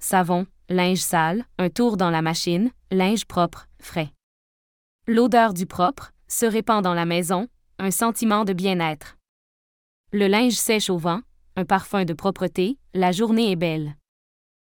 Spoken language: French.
savon, linge sale, un tour dans la machine, linge propre, frais. L'odeur du propre se répand dans la maison, un sentiment de bien-être. Le linge sèche au vent, un parfum de propreté, la journée est belle.